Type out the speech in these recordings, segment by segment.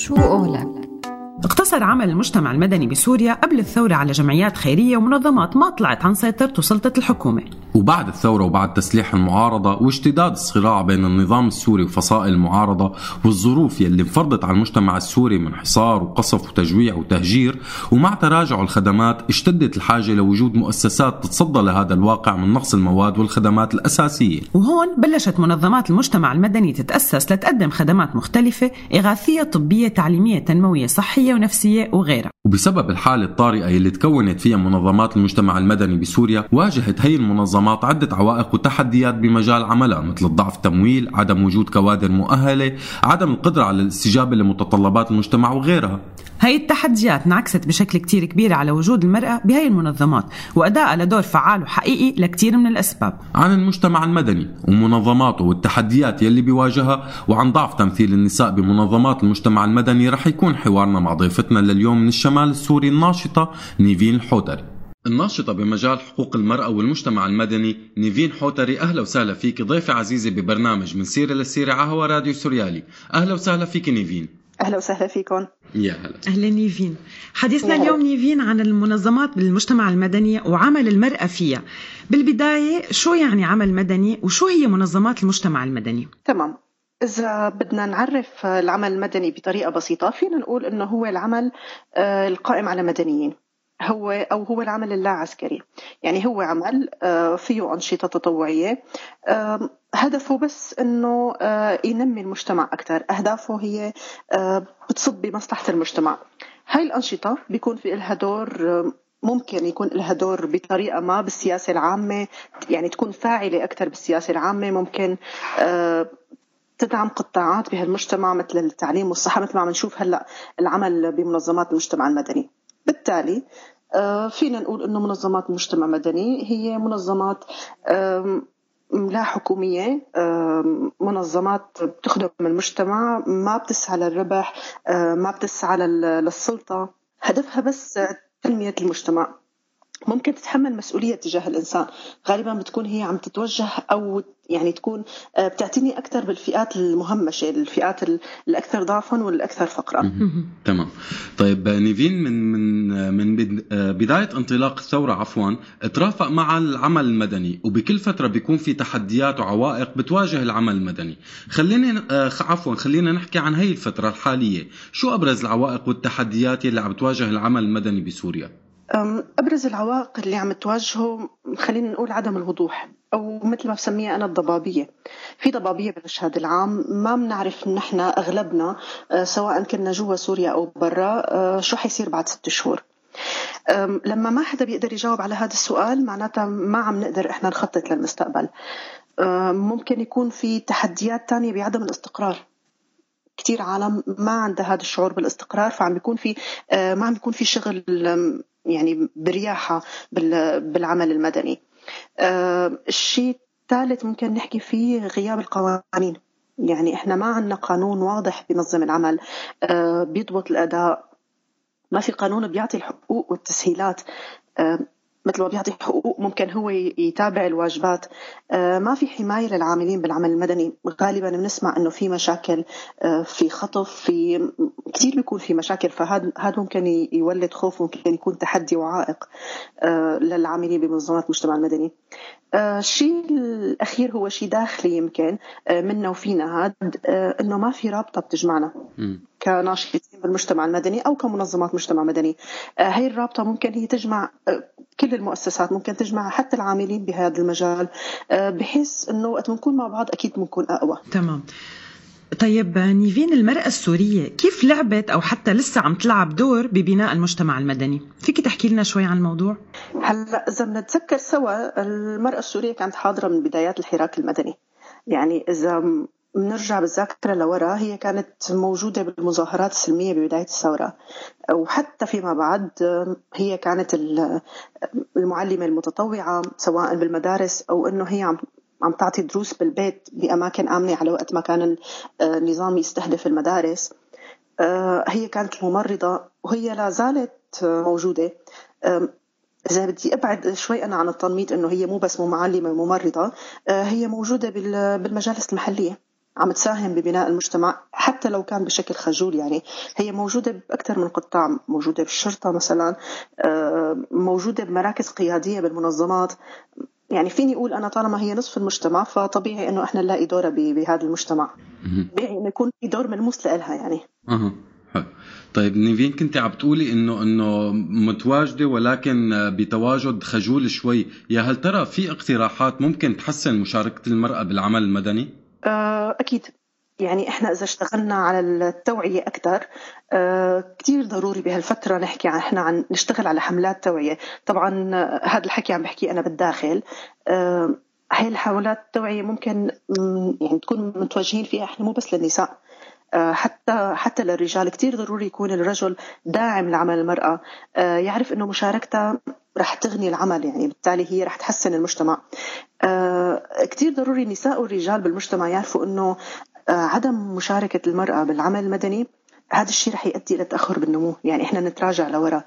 شو قولك؟ اقتصر عمل المجتمع المدني بسوريا قبل الثورة على جمعيات خيرية ومنظمات ما طلعت عن سيطرة وسلطة الحكومة. وبعد الثورة وبعد تسليح المعارضة واشتداد الصراع بين النظام السوري وفصائل المعارضة والظروف يلي فرضت على المجتمع السوري من حصار وقصف وتجويع وتهجير ومع تراجع الخدمات اشتدت الحاجة لوجود مؤسسات تتصدى لهذا الواقع من نقص المواد والخدمات الأساسية. وهون بلشت منظمات المجتمع المدني تتأسس لتقدم خدمات مختلفة إغاثية طبية تعليمية تنموية صحية ونفسية وغيرها. وبسبب الحالة الطارئة اللي تكونت فيها منظمات المجتمع المدني بسوريا واجهت هي المنظمات عدة عوائق وتحديات بمجال عملها مثل الضعف التمويل عدم وجود كوادر مؤهلة عدم القدرة على الاستجابة لمتطلبات المجتمع وغيرها. هاي التحديات انعكست بشكل كتير كبير على وجود المرأة بهاي المنظمات وأدائها لدور فعال وحقيقي لكتير من الأسباب. عن المجتمع المدني ومنظماته والتحديات يلي بيواجهها وعن ضعف تمثيل النساء بمنظمات المجتمع المدني رح يكون حوارنا مع ضيفتنا لليوم من الشمال. السوري الناشطة نيفين الحوتري الناشطة بمجال حقوق المرأة والمجتمع المدني نيفين حوتري. أهلا وسهلا فيك ضيفة عزيزة ببرنامج من سيرة للسيرة عهوى راديو سوريالي. أهلا وسهلا فيك نيفين. أهلا وسهلا فيكم. يا هلا. أهلا نيفين. حديثنا اليوم نيفين عن المنظمات بالمجتمع المدني وعمل المرأة فيها. بالبداية شو يعني عمل مدني وشو هي منظمات المجتمع المدني؟ تمام. إذا بدنا نعرف العمل المدني بطريقة بسيطة فينا نقول إنه هو العمل آه، القائم على مدنيين. هو أو هو العمل اللا عسكري يعني هو عمل آه، فيه أنشطة تطوعية. هدفه بس إنه آه، ينمي المجتمع أكثر أهدافه هي بتصب بمصلحة المجتمع. هاي الأنشطة بيكون في لها دور ممكن يكون لها دور بطريقة ما بالسياسة العامة. يعني تكون فاعلة أكثر بالسياسة العامة. ممكن تدعم قطاعات بهالمجتمع مثل التعليم والصحة مثل ما عم نشوف هلأ العمل بمنظمات المجتمع المدني. بالتالي آه، فينا نقول إنه منظمات المجتمع المدني هي منظمات لا حكومية منظمات بتخدم المجتمع ما بتسعى للربح آه، ما بتسعى للسلطة. هدفها بس تنمية المجتمع. ممكن تتحمل مسؤولية تجاه الإنسان. غالبا بتكون هي عم تتوجه أو يعني تكون آه، بتعتني أكثر بالفئات المهمشة الفئات الأكثر ضعفا والأكثر فقرا. تمام. طيب نيفين من من من آه، بداية انطلاق الثورة عفوا ترافق مع العمل المدني وبكل فترة بيكون في تحديات وعوائق بتواجه العمل المدني. خلينا آه، عفوا خلينا نحكي عن هي الفترة الحالية. شو أبرز العوائق والتحديات اللي عم بتواجه العمل المدني بسوريا؟ أبرز العوائق اللي عم تواجهه خلينا نقول عدم الوضوح أو مثل ما بسميها أنا الضبابية. في ضبابية بالمشهد العام ما بنعرف نحن أغلبنا أه، سواء كنا جوا سوريا أو برا أه، شو حيصير بعد ست شهور. لما ما حدا بيقدر يجاوب على هذا السؤال معناتها ما عم نقدر إحنا نخطط للمستقبل. ممكن يكون في تحديات تانية بعدم الاستقرار. كثير عالم ما عندها هذا الشعور بالاستقرار فعم بيكون في أه، ما عم بيكون في شغل يعني برياحة بالعمل المدني. آه، الشيء الثالث ممكن نحكي فيه غياب القوانين. يعني إحنا ما عندنا قانون واضح بينظم العمل. آه، بيضبط الأداء. ما في قانون بيعطي الحقوق والتسهيلات. آه، مثل ما بيعطي حقوق ممكن هو يتابع الواجبات. آه، ما في حماية للعاملين بالعمل المدني. غالبا بنسمع إنه في مشاكل آه، في خطف في كثير بيكون في مشاكل. فهذا هذا ممكن يولد خوف ممكن يكون تحدي وعائق آه، للعاملين بمنظمات المجتمع المدني. الشيء الأخير هو شيء داخلي يمكن منا وفينا هذا إنه ما في رابطة بتجمعنا. كناشطين بالمجتمع المدني أو كمنظمات مجتمع مدني. هي الرابطة ممكن هي تجمع كل المؤسسات ممكن تجمع حتى العاملين بهذا المجال آه، بحيث إنه وقت بنكون مع بعض أكيد بنكون أقوى. تمام. طيب نيفين المرأة السورية كيف لعبت أو حتى لسه عم تلعب دور ببناء المجتمع المدني؟ فيك تحكي لنا شوي عن الموضوع؟ هلا إذا بنتذكر سوا المرأة السورية كانت حاضرة من بدايات الحراك المدني. يعني إذا بنرجع بالذاكرة لورا هي كانت موجودة بالمظاهرات السلمية ببداية الثورة. وحتى فيما بعد هي كانت المعلمة المتطوعة سواء بالمدارس أو أنه هي عم عم تعطي دروس بالبيت بأماكن آمنة على وقت ما كان النظام يستهدف المدارس. هي كانت الممرضة وهي لا زالت موجودة. إذا بدي أبعد شوي أنا عن التنميط إنه هي مو بس معلمة وممرضة هي موجودة بالمجالس المحلية. عم تساهم ببناء المجتمع حتى لو كان بشكل خجول يعني. هي موجودة بأكثر من قطاع موجودة بالشرطة مثلا آه، موجودة بمراكز قيادية بالمنظمات. يعني فيني أقول أنا طالما هي نصف المجتمع فطبيعي إنه إحنا نلاقي دورها بهذا المجتمع. طبيعي إنه يكون في دور ملموس لها يعني. أها طيب نيفين كنت عم بتقولي انه إنه متواجدة ولكن بتواجد خجول شوي. يا هل ترى في اقتراحات ممكن تحسن مشاركة المرأة بالعمل المدني؟ آه، أكيد. يعني إحنا إذا اشتغلنا على التوعية أكثر آه كثير ضروري بهالفترة نحكي عن إحنا عن نشتغل على حملات توعية. طبعا آه، هذا الحكي عم بحكي أنا بالداخل. هاي الحملات التوعية ممكن يعني تكون متوجهين فيها إحنا مو بس للنساء. حتى حتى للرجال كثير ضروري يكون الرجل داعم لعمل المرأة. يعرف أنه مشاركتها رح تغني العمل يعني بالتالي هي رح تحسن المجتمع. آه، كثير ضروري النساء والرجال بالمجتمع يعرفوا أنه عدم مشاركة المرأة بالعمل المدني هذا الشيء رح يؤدي إلى تأخر بالنمو. يعني إحنا نتراجع لورا.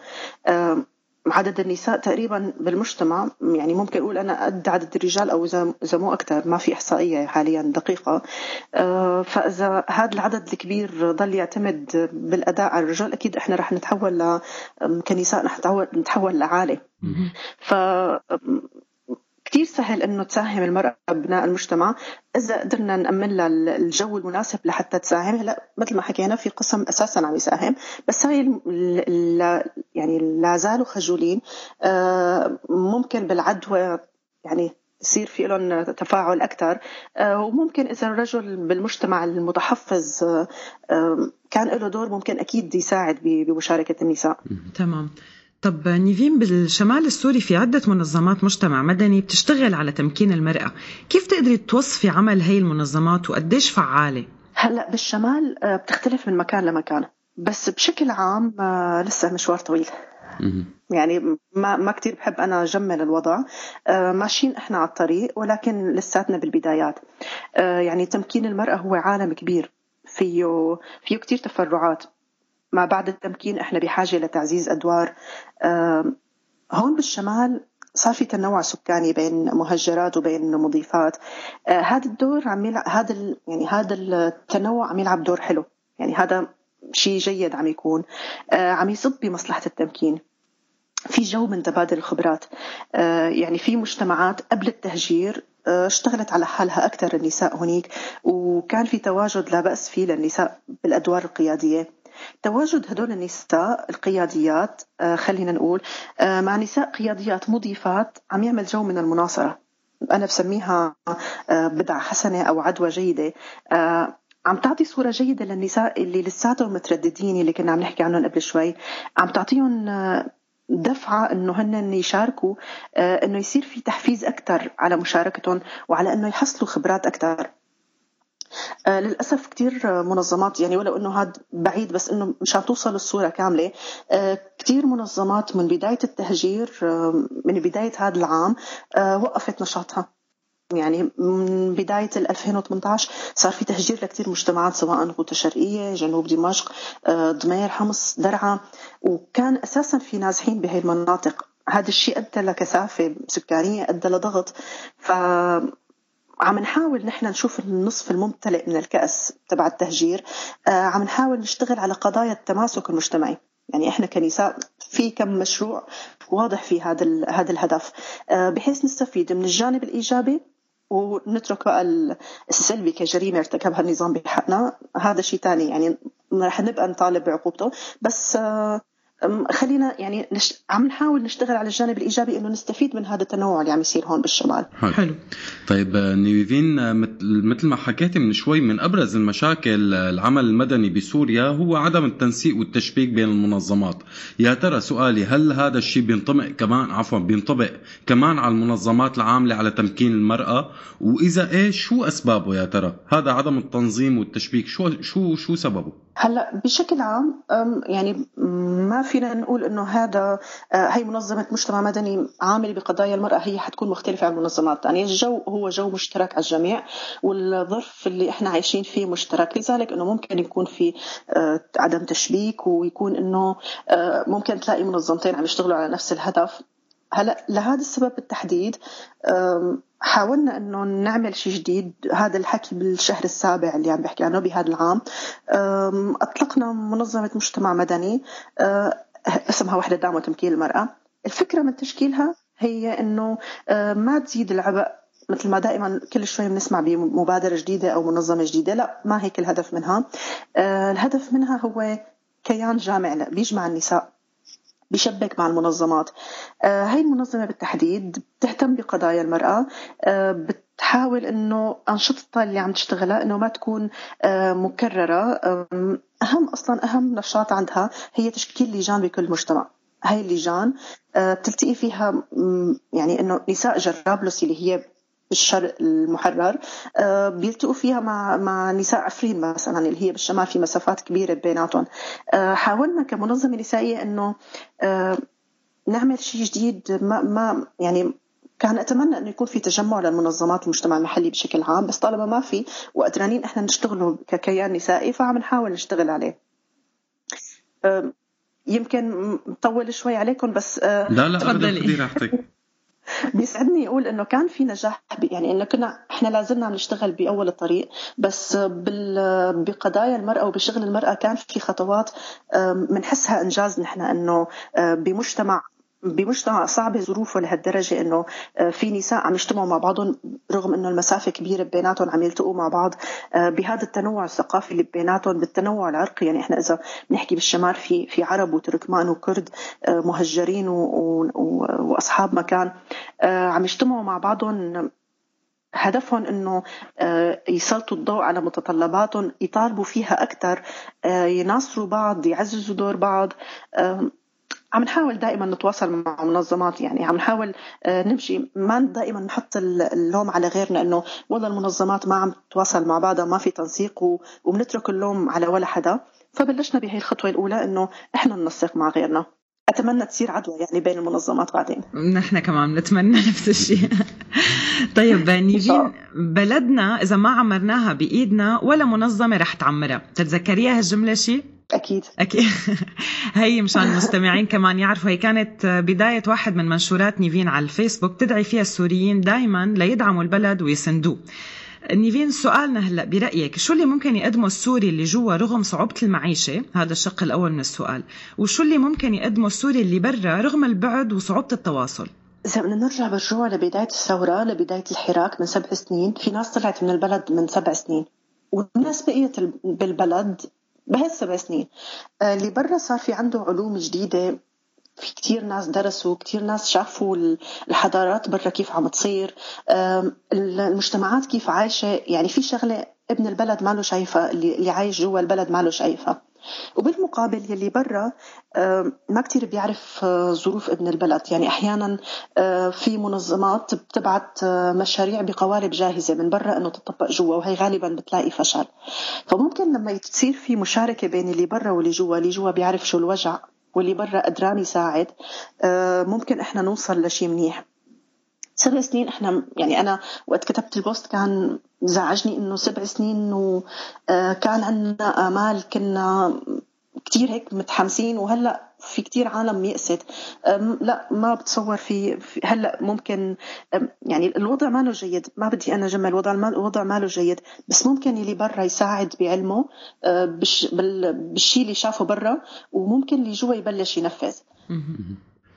عدد النساء تقريبا بالمجتمع يعني ممكن أقول أنا قد عدد الرجال أو إذا مو أكثر ما في إحصائية حاليا دقيقة. آه، فإذا هذا العدد الكبير ضل يعتمد بالأداء على الرجال أكيد إحنا رح نتحول ل كنساء رح نتحول نتحول لعالي ف كثير سهل إنه تساهم المرأة ببناء المجتمع. إذا قدرنا نأمن لها الجو المناسب لحتى تساهم. هلا مثل ما حكينا في قسم أساسا عم يساهم. بس هاي يعني لا زالوا خجولين. آه، ممكن بالعدوى يعني يصير في لهم تفاعل أكثر آه، وممكن إذا الرجل بالمجتمع المتحفظ آه، كان له دور ممكن أكيد يساعد بمشاركة النساء. تمام. طب نيفين بالشمال السوري في عدة منظمات مجتمع مدني بتشتغل على تمكين المرأة. كيف تقدري توصفي عمل هي المنظمات وقديش فعالة؟ هلأ بالشمال آه، بتختلف من مكان لمكان. بس بشكل عام آه، لسه مشوار طويل. يعني ما ما كثير بحب أنا أجمل الوضع. آه، ماشيين إحنا على الطريق ولكن لساتنا بالبدايات. يعني تمكين المرأة هو عالم كبير. فيه فيه كثير تفرعات. ما بعد التمكين إحنا بحاجة لتعزيز أدوار. هون بالشمال صار في تنوع سكاني بين مهجرات وبين مضيفات. آه، هذا الدور عم يلعب هذا يعني هذا التنوع عم يلعب دور حلو. يعني هذا شيء جيد عم يكون. آه، عم يصب بمصلحة التمكين. في جو من تبادل الخبرات. آه، يعني في مجتمعات قبل التهجير اشتغلت على حالها أكثر النساء هناك وكان في تواجد لا بأس فيه للنساء بالأدوار القيادية. تواجد هدول النساء القياديات آه، خلينا نقول آه، مع نساء قياديات مضيفات عم يعمل جو من المناصرة. أنا بسميها آه، بدعة حسنة أو عدوى جيدة. عم تعطي صورة جيدة للنساء اللي لساتهم مترددين اللي كنا عم نحكي عنهم قبل شوي. عم تعطيهم دفعة إنه هن يشاركوا إنه يصير في تحفيز أكثر على مشاركتهم وعلى إنه يحصلوا خبرات أكثر آه، للأسف كثير منظمات يعني ولو إنه هذا بعيد بس إنه مشان توصل الصورة كاملة آه، كثير منظمات من بداية التهجير آه، من بداية هذا العام وقفت نشاطها. يعني من بداية 2018 صار في تهجير لكثير مجتمعات سواء غوطة شرقية جنوب دمشق ضمير حمص درعا وكان أساسا في نازحين بهي المناطق. هذا الشيء أدى لكثافة سكانية أدى لضغط. ف عم نحاول نحن نشوف النصف الممتلئ من الكأس تبع التهجير. آه، عم نحاول نشتغل على قضايا التماسك المجتمعي. يعني إحنا كنساء في كم مشروع واضح في هذا هذا الهدف. آه، بحيث نستفيد من الجانب الإيجابي ونترك بقى السلبي كجريمة ارتكبها النظام بحقنا. هذا شيء ثاني يعني رح نبقى نطالب بعقوبته. بس آه، خلينا يعني نش... عم نحاول نشتغل على الجانب الإيجابي إنه نستفيد من هذا التنوع اللي عم يصير هون بالشمال. حلو. طيب نيفين مثل ما حكيتي من شوي من أبرز المشاكل العمل المدني بسوريا هو عدم التنسيق والتشبيك بين المنظمات. يا ترى سؤالي هل هذا الشيء بينطبق كمان عفوا بينطبق كمان على المنظمات العاملة على تمكين المرأة؟ وإذا إيش شو أسبابه يا ترى؟ هذا عدم التنظيم والتشبيك شو شو شو سببه؟ هلأ بشكل عام يعني ما فينا نقول إنه هذا آه، هي منظمة مجتمع مدني عامله بقضايا المرأة هي حتكون مختلفة عن المنظمات الثانية، الجو هو جو مشترك على الجميع والظرف اللي إحنا عايشين فيه مشترك، لذلك إنه ممكن يكون في آه، عدم تشبيك ويكون إنه آه، ممكن تلاقي منظمتين عم يشتغلوا على نفس الهدف. هلا لهذا السبب بالتحديد حاولنا إنه نعمل شيء جديد. هذا الحكي بالشهر السابع اللي عم بحكي عنه بهذا العام. أطلقنا منظمة مجتمع مدني. اسمها وحدة دعم وتمكين المرأة. الفكرة من تشكيلها هي إنه ما تزيد العبء مثل ما دائما كل شوي بنسمع بمبادرة جديدة أو منظمة جديدة. لا ما هيك الهدف منها. الهدف منها هو كيان جامع بيجمع النساء. بيشبك مع المنظمات. آه، هاي المنظمة بالتحديد بتهتم بقضايا المرأة آه، بتحاول إنه انشطتها اللي عم تشتغلها إنه ما تكون آه، مكررة. أهم أصلا أهم نشاط عندها هي تشكيل لجان بكل مجتمع. هاي اللجان بتلتقي فيها يعني إنه نساء جرابلس اللي هي بالشرق المحرر. آه، بيلتقوا فيها مع مع نساء عفرين مثلا اللي هي بالشمال في مسافات كبيرة بيناتهم. آه، حاولنا كمنظمة نسائية إنه آه، نعمل شيء جديد. ما ما يعني كان أتمنى إنه يكون في تجمع للمنظمات المجتمع المحلي بشكل عام بس طالما ما في وقدرانين إحنا نشتغل ككيان نسائي فعم نحاول نشتغل عليه. يمكن مطول شوي عليكم بس لا لا تفضلي. راحتك بيسعدني أقول إنه كان في نجاح يعني إنه كنا إحنا لازلنا عم نشتغل بأول الطريق بس بقضايا المرأة وبشغل المرأة كان في خطوات بنحسها إنجاز نحن إنه بمجتمع بمجتمع صعب ظروفه لهالدرجة إنه آه، في نساء عم يجتمعوا مع بعضهم رغم إنه المسافة كبيرة بيناتهم عم يلتقوا مع بعض آه، بهذا التنوع الثقافي اللي بيناتهم بالتنوع العرقي. يعني إحنا إذا بنحكي بالشمال في في عرب وتركمان وكرد آه، مهجرين وأصحاب مكان عم يجتمعوا مع بعضهم هدفهم إنه يسلطوا الضوء على متطلباتهم يطالبوا فيها أكثر يناصروا بعض يعززوا دور بعض. عم نحاول دائما نتواصل مع منظمات يعني عم نحاول آه، نمشي. ما دائما نحط اللوم على غيرنا إنه والله المنظمات ما عم تتواصل مع بعضها ما في تنسيق وبنترك اللوم على ولا حدا. فبلشنا بهي الخطوة الأولى إنه إحنا ننسق مع غيرنا. أتمنى تصير عدوى يعني بين المنظمات بعدين. نحن كمان بنتمنى نفس الشيء. طيب نيفين بلدنا إذا ما عمرناها بإيدنا ولا منظمة رح تعمرها. بتتذكريها هالجملة شيء أكيد. أكيد. هي مشان المستمعين كمان يعرفوا. هي كانت بداية واحد من منشورات نيفين على الفيسبوك. تدعي فيها السوريين دائما ليدعموا البلد ويسندوه. نيفين سؤالنا هلا برأيك شو اللي ممكن يقدمه السوري اللي جوا رغم صعوبة المعيشة؟ هذا الشق الأول من السؤال. وشو اللي ممكن يقدمه السوري اللي برا رغم البعد وصعوبة التواصل؟ إذا بدنا نرجع بالرجوع لبداية الثورة لبداية الحراك من سبع سنين في ناس طلعت من البلد من سبع سنين. والناس بقيت بالبلد بهالسبع سنين. آه، اللي برا صار في عنده علوم جديدة في كتير ناس درسوا كتير ناس شافوا الحضارات برا كيف عم تصير. المجتمعات كيف عايشة. يعني في شغلة ابن البلد ما له شايفها اللي عايش جوا البلد ما له شايفها وبالمقابل يلي برا ما كتير بيعرف آه، ظروف ابن البلد. يعني أحيانا آه، في منظمات بتبعت آه، مشاريع بقوالب جاهزة من برا أنه تطبق جوا وهي غالبا بتلاقي فشل. فممكن لما تصير في مشاركة بين اللي برا واللي جوا اللي جوا بيعرف شو الوجع. واللي برا قدران يساعد ممكن إحنا نوصل لشيء منيح. سبع سنين إحنا يعني أنا وقت كتبت البوست كان زعجني إنه سبع سنين وكان عندنا آمال كنا كتير هيك متحمسين وهلأ في كتير عالم يأست لأ ما بتصور في, في هلأ ممكن يعني الوضع ما له جيد. ما بدي أنا جمل الوضع الوضع ما له جيد. بس ممكن اللي برا يساعد بعلمه بالشيء اللي شافه برا وممكن اللي جوا يبلش ينفذ.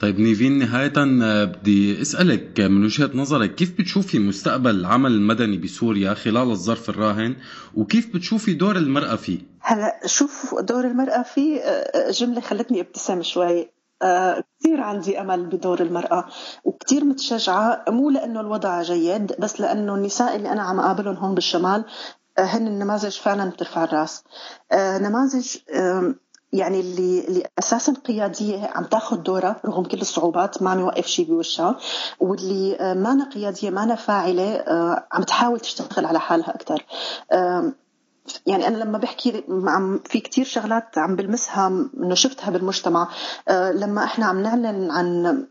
طيب نيفين نهاية آه، بدي أسألك من وجهة نظرك كيف بتشوفي مستقبل العمل المدني بسوريا خلال الظرف الراهن؟ وكيف بتشوفي دور المرأة فيه؟ هلا شوف دور المرأة فيه آه، آه، جملة خلتني ابتسم شوي. كثير عندي أمل بدور المرأة وكثير متشجعة مو لأنه الوضع جيد بس لأنه النساء اللي أنا عم أقابلهم هون بالشمال هن النماذج فعلا بترفع الرأس. نماذج يعني اللي اللي أساسا قيادية عم تاخذ دورها رغم كل الصعوبات ما عم يوقف شيء بوشها. واللي آه، ما قيادية ما فاعلة آه، عم تحاول تشتغل على حالها أكثر يعني أنا لما بحكي عم في كثير شغلات عم بلمسها إنه شفتها بالمجتمع. آه، لما إحنا عم نعلن عن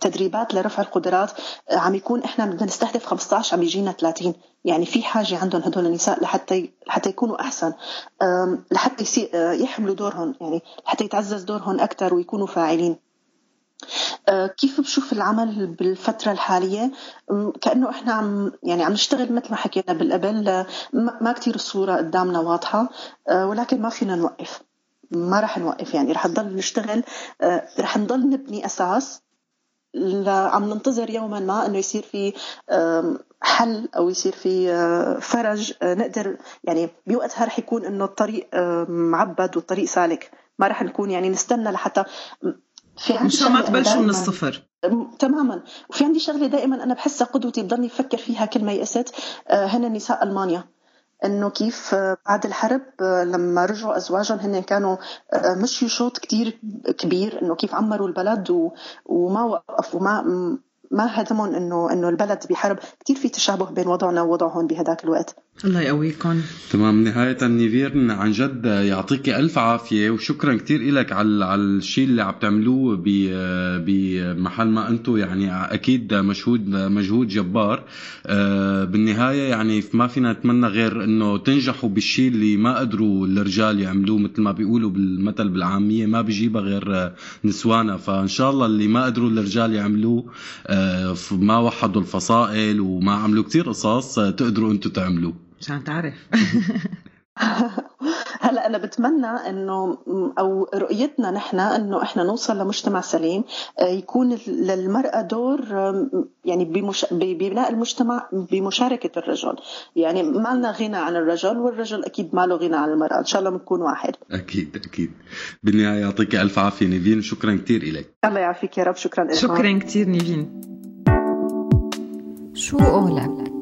تدريبات لرفع القدرات آه، عم يكون إحنا بدنا نستهدف 15 عم يجينا 30 يعني في حاجة عندهم هدول النساء لحتى لحتى يكونوا أحسن لحتى آه، يحملوا دورهم يعني لحتى يتعزز دورهم أكثر ويكونوا فاعلين. آه، كيف بشوف العمل بالفترة الحالية؟ كأنه إحنا عم يعني عم نشتغل مثل ما حكينا بالقبل ما كتير الصورة قدامنا واضحة آه، ولكن ما فينا نوقف ما رح نوقف. يعني رح نضل نشتغل رح نضل نبني أساس عم ننتظر يوما ما إنه يصير في حل أو يصير في فرج. نقدر يعني بوقتها رح يكون إنه الطريق معبد والطريق سالك. ما رح نكون يعني نستنى لحتى في عندي شغله ما تبلشوا من الصفر. تماما. وفي عندي شغلة دائما أنا بحسها قدوتي بضلني أفكر فيها كل ما يأست. آه، هن نساء ألمانيا. إنه كيف آه، بعد الحرب آه، لما رجعوا أزواجهم هن كانوا مشيوا شوط كتير كبير إنه كيف عمروا البلد وما وقفوا ما ما هدمهم انه إنه البلد بحرب كثير في تشابه بين وضعنا ووضعهم بهذاك الوقت. الله يقويكم. تمام. نهاية نيفير عن جد يعطيك ألف عافية وشكرا كثير لك على على الشيء اللي عم تعملوه بمحل ما أنتم يعني أكيد مشهود مجهود جبار. آه، بالنهاية يعني ما فينا نتمنى غير إنه تنجحوا بالشيء اللي ما قدروا الرجال يعملوه مثل ما بيقولوا بالمثل بالعامية ما بيجيبها غير نسوانا فإن شاء الله اللي ما قدروا الرجال يعملوه آه، ما وحدوا الفصائل وما عملوا كثير قصص آه، تقدروا أنتم تعملوه عشان تعرف. هلا أنا بتمنى إنه أو رؤيتنا نحن إنه إحنا نوصل لمجتمع سليم آه، يكون للمرأة دور يعني بمش... ببناء المجتمع بمشاركة الرجل. يعني ما لنا غنى عن الرجل والرجل أكيد ما له غنى عن المرأة إن شاء الله بنكون واحد. أكيد أكيد. بالنهاية يعطيك ألف عافية نيفين شكرا كثير لك الله يعافيك يا رب شكرا لك شكرا كثير نيفين. شو قولك